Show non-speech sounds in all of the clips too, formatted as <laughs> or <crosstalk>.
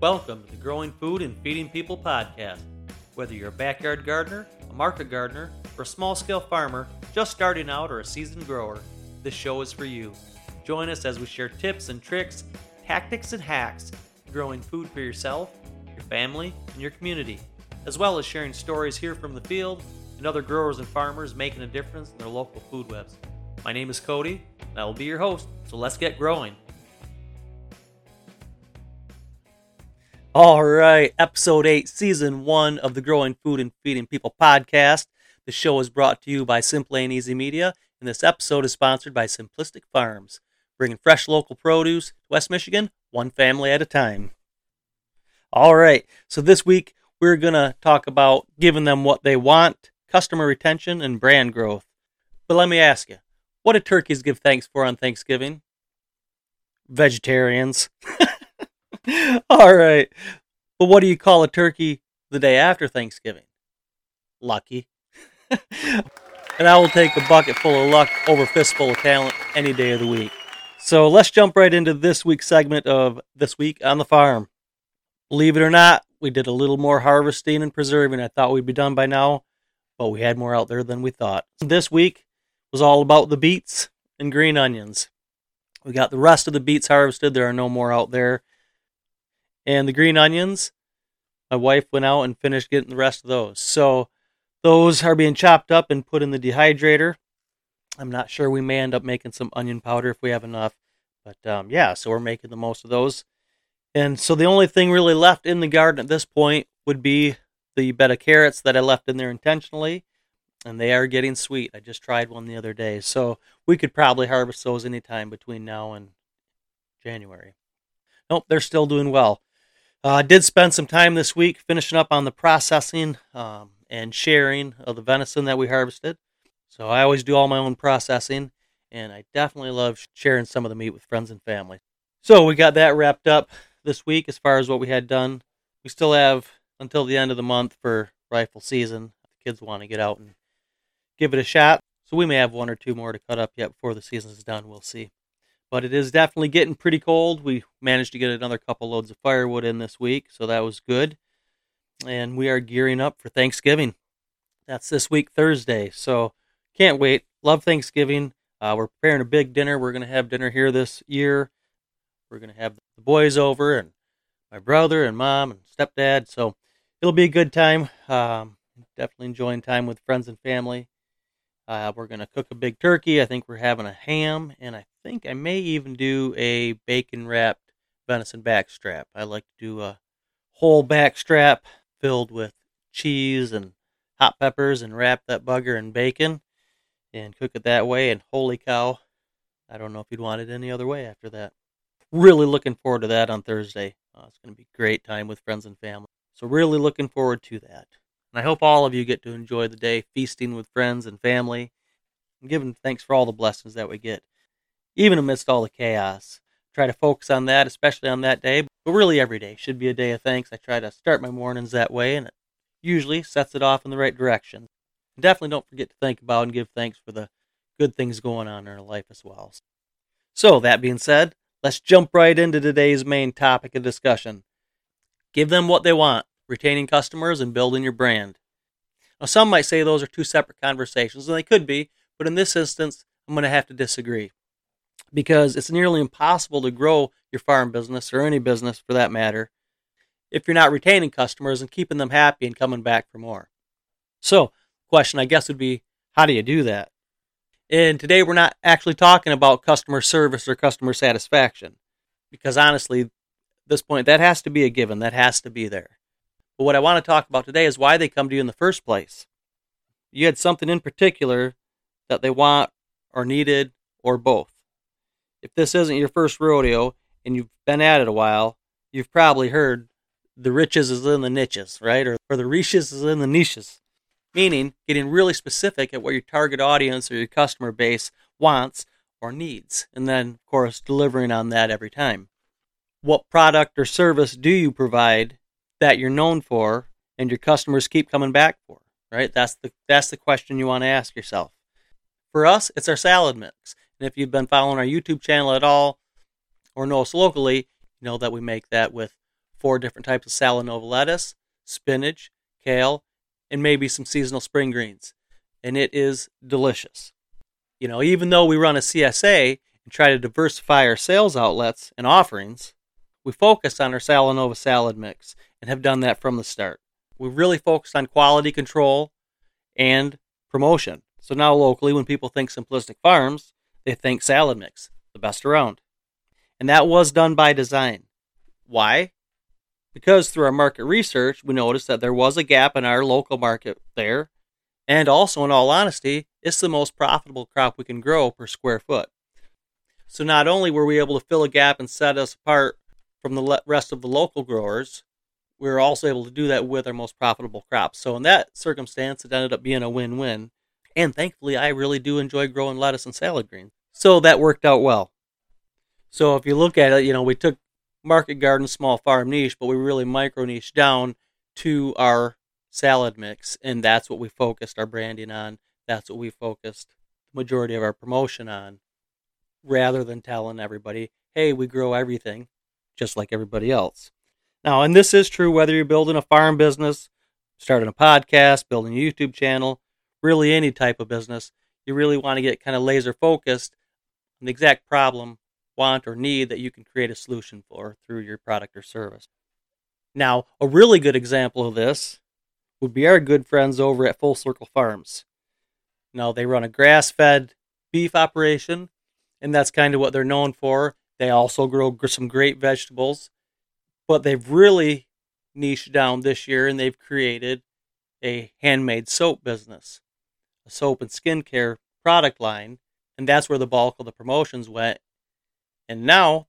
Welcome to the Growing Food and Feeding People podcast. Whether you're a backyard gardener, a market gardener, or a small scale farmer just starting out or a seasoned grower, this show is for you. Join us as we share tips and tricks, tactics and hacks growing food for yourself, your family, and your community, as well as sharing stories here from the field and other growers and farmers making a difference in their local food webs. My name is Cody, and I will be your host, so let's get growing. All right, episode 8, season 1 of the Growing Food and Feeding People podcast. The show is brought to you by Simply and Easy Media, and this episode is sponsored by Simplistic Farms, bringing fresh local produce to West Michigan, one family at a time. All right, so this week we're going to talk about giving them what they want, customer retention, and brand growth. But let me ask you, what do turkeys give thanks for on Thanksgiving? Vegetarians. <laughs> <laughs> All right. But what do you call a turkey the day after Thanksgiving? Lucky. <laughs> and I will take a bucket full of luck over fistful of talent any day of the week. So let's jump right into this week's segment of This Week on the Farm. Believe it or not, we did a little more harvesting and preserving. I thought we'd be done by now, but we had more out there than we thought. This week was all about the beets and green onions. We got the rest of the beets harvested. There are no more out there. And the green onions, my wife went out and finished getting the rest of those. So those are being chopped up and put in the dehydrator. I'm not sure we may end up making some onion powder if we have enough. But um, yeah, so we're making the most of those. And so the only thing really left in the garden at this point would be the bed of carrots that I left in there intentionally. And they are getting sweet. I just tried one the other day. So we could probably harvest those anytime between now and January. Nope, they're still doing well. Uh, I uh, did spend some time this week finishing up on the processing um, and sharing of the venison that we harvested. So I always do all my own processing, and I definitely love sharing some of the meat with friends and family. So we got that wrapped up this week as far as what we had done. We still have until the end of the month for rifle season. The kids want to get out and give it a shot. So we may have one or two more to cut up yet before the season is done. We'll see but it is definitely getting pretty cold. We managed to get another couple loads of firewood in this week, so that was good. And we are gearing up for Thanksgiving. That's this week, Thursday. So can't wait. Love Thanksgiving. Uh, we're preparing a big dinner. We're going to have dinner here this year. We're going to have the boys over and my brother and mom and stepdad. So it'll be a good time. Um, definitely enjoying time with friends and family. Uh, we're going to cook a big turkey. I think we're having a ham, and I think I may even do a bacon wrapped venison backstrap. I like to do a whole backstrap filled with cheese and hot peppers and wrap that bugger in bacon and cook it that way. And holy cow, I don't know if you'd want it any other way after that. Really looking forward to that on Thursday. Uh, it's going to be great time with friends and family. So, really looking forward to that. And I hope all of you get to enjoy the day feasting with friends and family and giving thanks for all the blessings that we get, even amidst all the chaos. Try to focus on that, especially on that day, but really every day should be a day of thanks. I try to start my mornings that way, and it usually sets it off in the right direction. Definitely don't forget to think about and give thanks for the good things going on in our life as well. So, that being said, let's jump right into today's main topic of discussion. Give them what they want retaining customers and building your brand. Now, some might say those are two separate conversations, and they could be, but in this instance, I'm going to have to disagree because it's nearly impossible to grow your farm business or any business for that matter if you're not retaining customers and keeping them happy and coming back for more. So, question I guess would be how do you do that? And today we're not actually talking about customer service or customer satisfaction because honestly, at this point that has to be a given, that has to be there. But what I want to talk about today is why they come to you in the first place. You had something in particular that they want or needed or both. If this isn't your first rodeo and you've been at it a while, you've probably heard the riches is in the niches, right? Or, or the riches is in the niches. Meaning getting really specific at what your target audience or your customer base wants or needs. And then, of course, delivering on that every time. What product or service do you provide that you're known for and your customers keep coming back for, right? That's the that's the question you want to ask yourself. For us, it's our salad mix. And if you've been following our YouTube channel at all or know us locally, you know that we make that with four different types of Salanova lettuce, spinach, kale, and maybe some seasonal spring greens. And it is delicious. You know, even though we run a CSA and try to diversify our sales outlets and offerings, we focus on our Salanova salad mix and have done that from the start. We really focused on quality control and promotion. So now locally, when people think Simplistic Farms, they think salad mix, the best around. And that was done by design. Why? Because through our market research, we noticed that there was a gap in our local market there. And also, in all honesty, it's the most profitable crop we can grow per square foot. So not only were we able to fill a gap and set us apart from the rest of the local growers, we were also able to do that with our most profitable crops. So in that circumstance, it ended up being a win-win. And thankfully, I really do enjoy growing lettuce and salad greens. So that worked out well. So if you look at it, you know, we took market garden small farm niche, but we really micro niche down to our salad mix, and that's what we focused our branding on. That's what we focused the majority of our promotion on, rather than telling everybody, "Hey, we grow everything, just like everybody else." Now, and this is true whether you're building a farm business, starting a podcast, building a YouTube channel, really any type of business. You really want to get kind of laser focused on the exact problem want, or need that you can create a solution for through your product or service. Now, a really good example of this would be our good friends over at Full Circle Farms. Now, they run a grass fed beef operation, and that's kind of what they're known for. They also grow some great vegetables, but they've really niched down this year and they've created a handmade soap business, a soap and skincare product line, and that's where the bulk of the promotions went and now,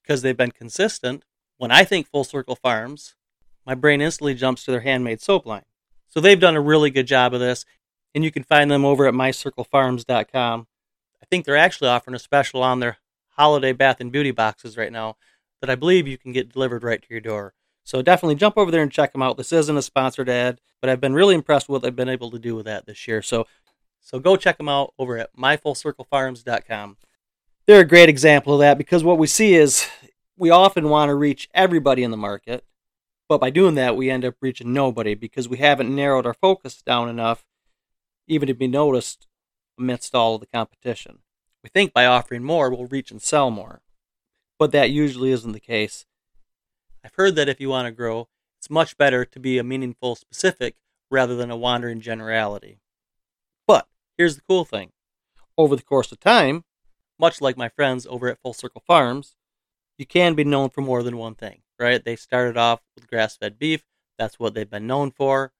because they've been consistent, when I think Full Circle Farms, my brain instantly jumps to their handmade soap line. So they've done a really good job of this, and you can find them over at mycirclefarms.com. I think they're actually offering a special on their holiday bath and beauty boxes right now that I believe you can get delivered right to your door. So definitely jump over there and check them out. This isn't a sponsored ad, but I've been really impressed with what they've been able to do with that this year. So so go check them out over at myfullcirclefarms.com they're a great example of that because what we see is we often want to reach everybody in the market, but by doing that, we end up reaching nobody because we haven't narrowed our focus down enough even to be noticed amidst all of the competition. We think by offering more, we'll reach and sell more, but that usually isn't the case. I've heard that if you want to grow, it's much better to be a meaningful specific rather than a wandering generality. But here's the cool thing over the course of time, much like my friends over at Full Circle Farms, you can be known for more than one thing, right? They started off with grass fed beef, that's what they've been known for,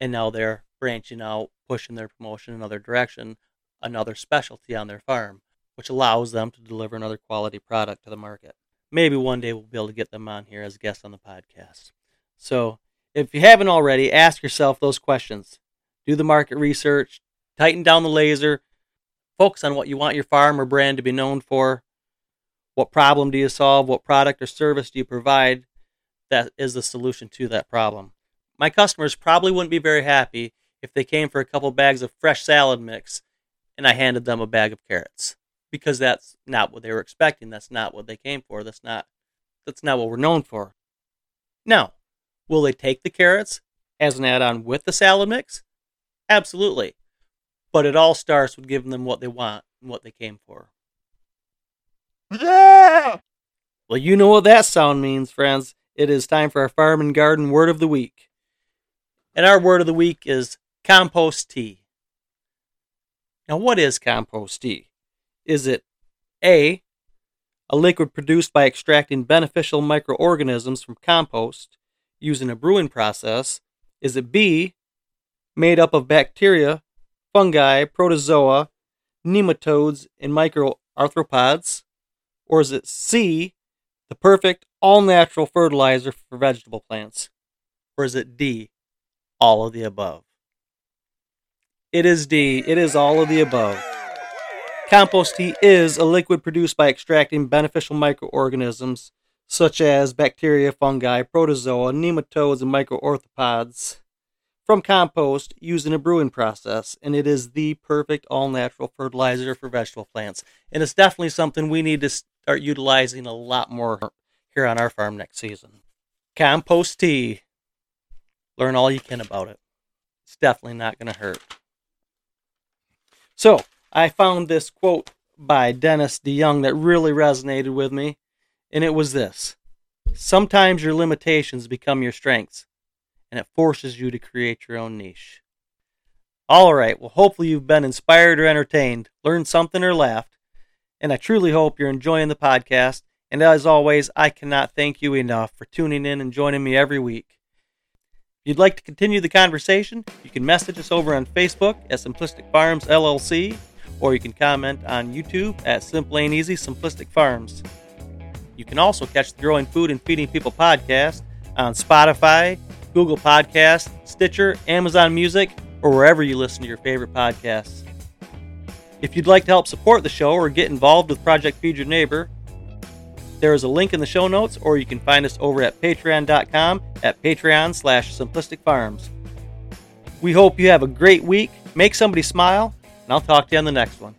and now they're branching out, pushing their promotion in another direction, another specialty on their farm, which allows them to deliver another quality product to the market. Maybe one day we'll be able to get them on here as guests on the podcast. So, if you haven't already, ask yourself those questions. Do the market research, tighten down the laser, Focus on what you want your farm or brand to be known for. What problem do you solve? What product or service do you provide that is the solution to that problem? My customers probably wouldn't be very happy if they came for a couple bags of fresh salad mix and I handed them a bag of carrots because that's not what they were expecting. That's not what they came for. That's not that's not what we're known for. Now, will they take the carrots as an add-on with the salad mix? Absolutely. But it all starts with giving them what they want and what they came for. Yeah! Well, you know what that sound means, friends. It is time for our farm and garden word of the week. And our word of the week is compost tea. Now, what is compost tea? Is it A, a liquid produced by extracting beneficial microorganisms from compost using a brewing process? Is it B, made up of bacteria fungi, protozoa, nematodes, and microarthropods? Or is it C, the perfect all natural fertilizer for vegetable plants? Or is it D, all of the above? It is D, it is all of the above. Compost tea is a liquid produced by extracting beneficial microorganisms such as bacteria, fungi, protozoa, nematodes, and microarthropods from compost using a brewing process, and it is the perfect all natural fertilizer for vegetable plants. And it's definitely something we need to start utilizing a lot more here on our farm next season. Compost tea. Learn all you can about it. It's definitely not going to hurt. So, I found this quote by Dennis DeYoung that really resonated with me, and it was this Sometimes your limitations become your strengths, and it forces you to create your own niche. All right, well, hopefully you've been inspired or entertained, learned something or laughed, and I truly hope you're enjoying the podcast. And as always, I cannot thank you enough for tuning in and joining me every week. If you'd like to continue the conversation, you can message us over on Facebook at Simplistic Farms LLC, or you can comment on YouTube at Simple and Easy Simplistic Farms. You can also catch the Growing Food and Feeding People podcast on Spotify, Google Podcasts, Stitcher, Amazon Music, or wherever you listen to your favorite podcasts. If you'd like to help support the show or get involved with Project Feed Your Neighbor, there is a link in the show notes, or you can find us over at patreon.com at patreon slash simplistic farms. We hope you have a great week, make somebody smile, and I'll talk to you on the next one.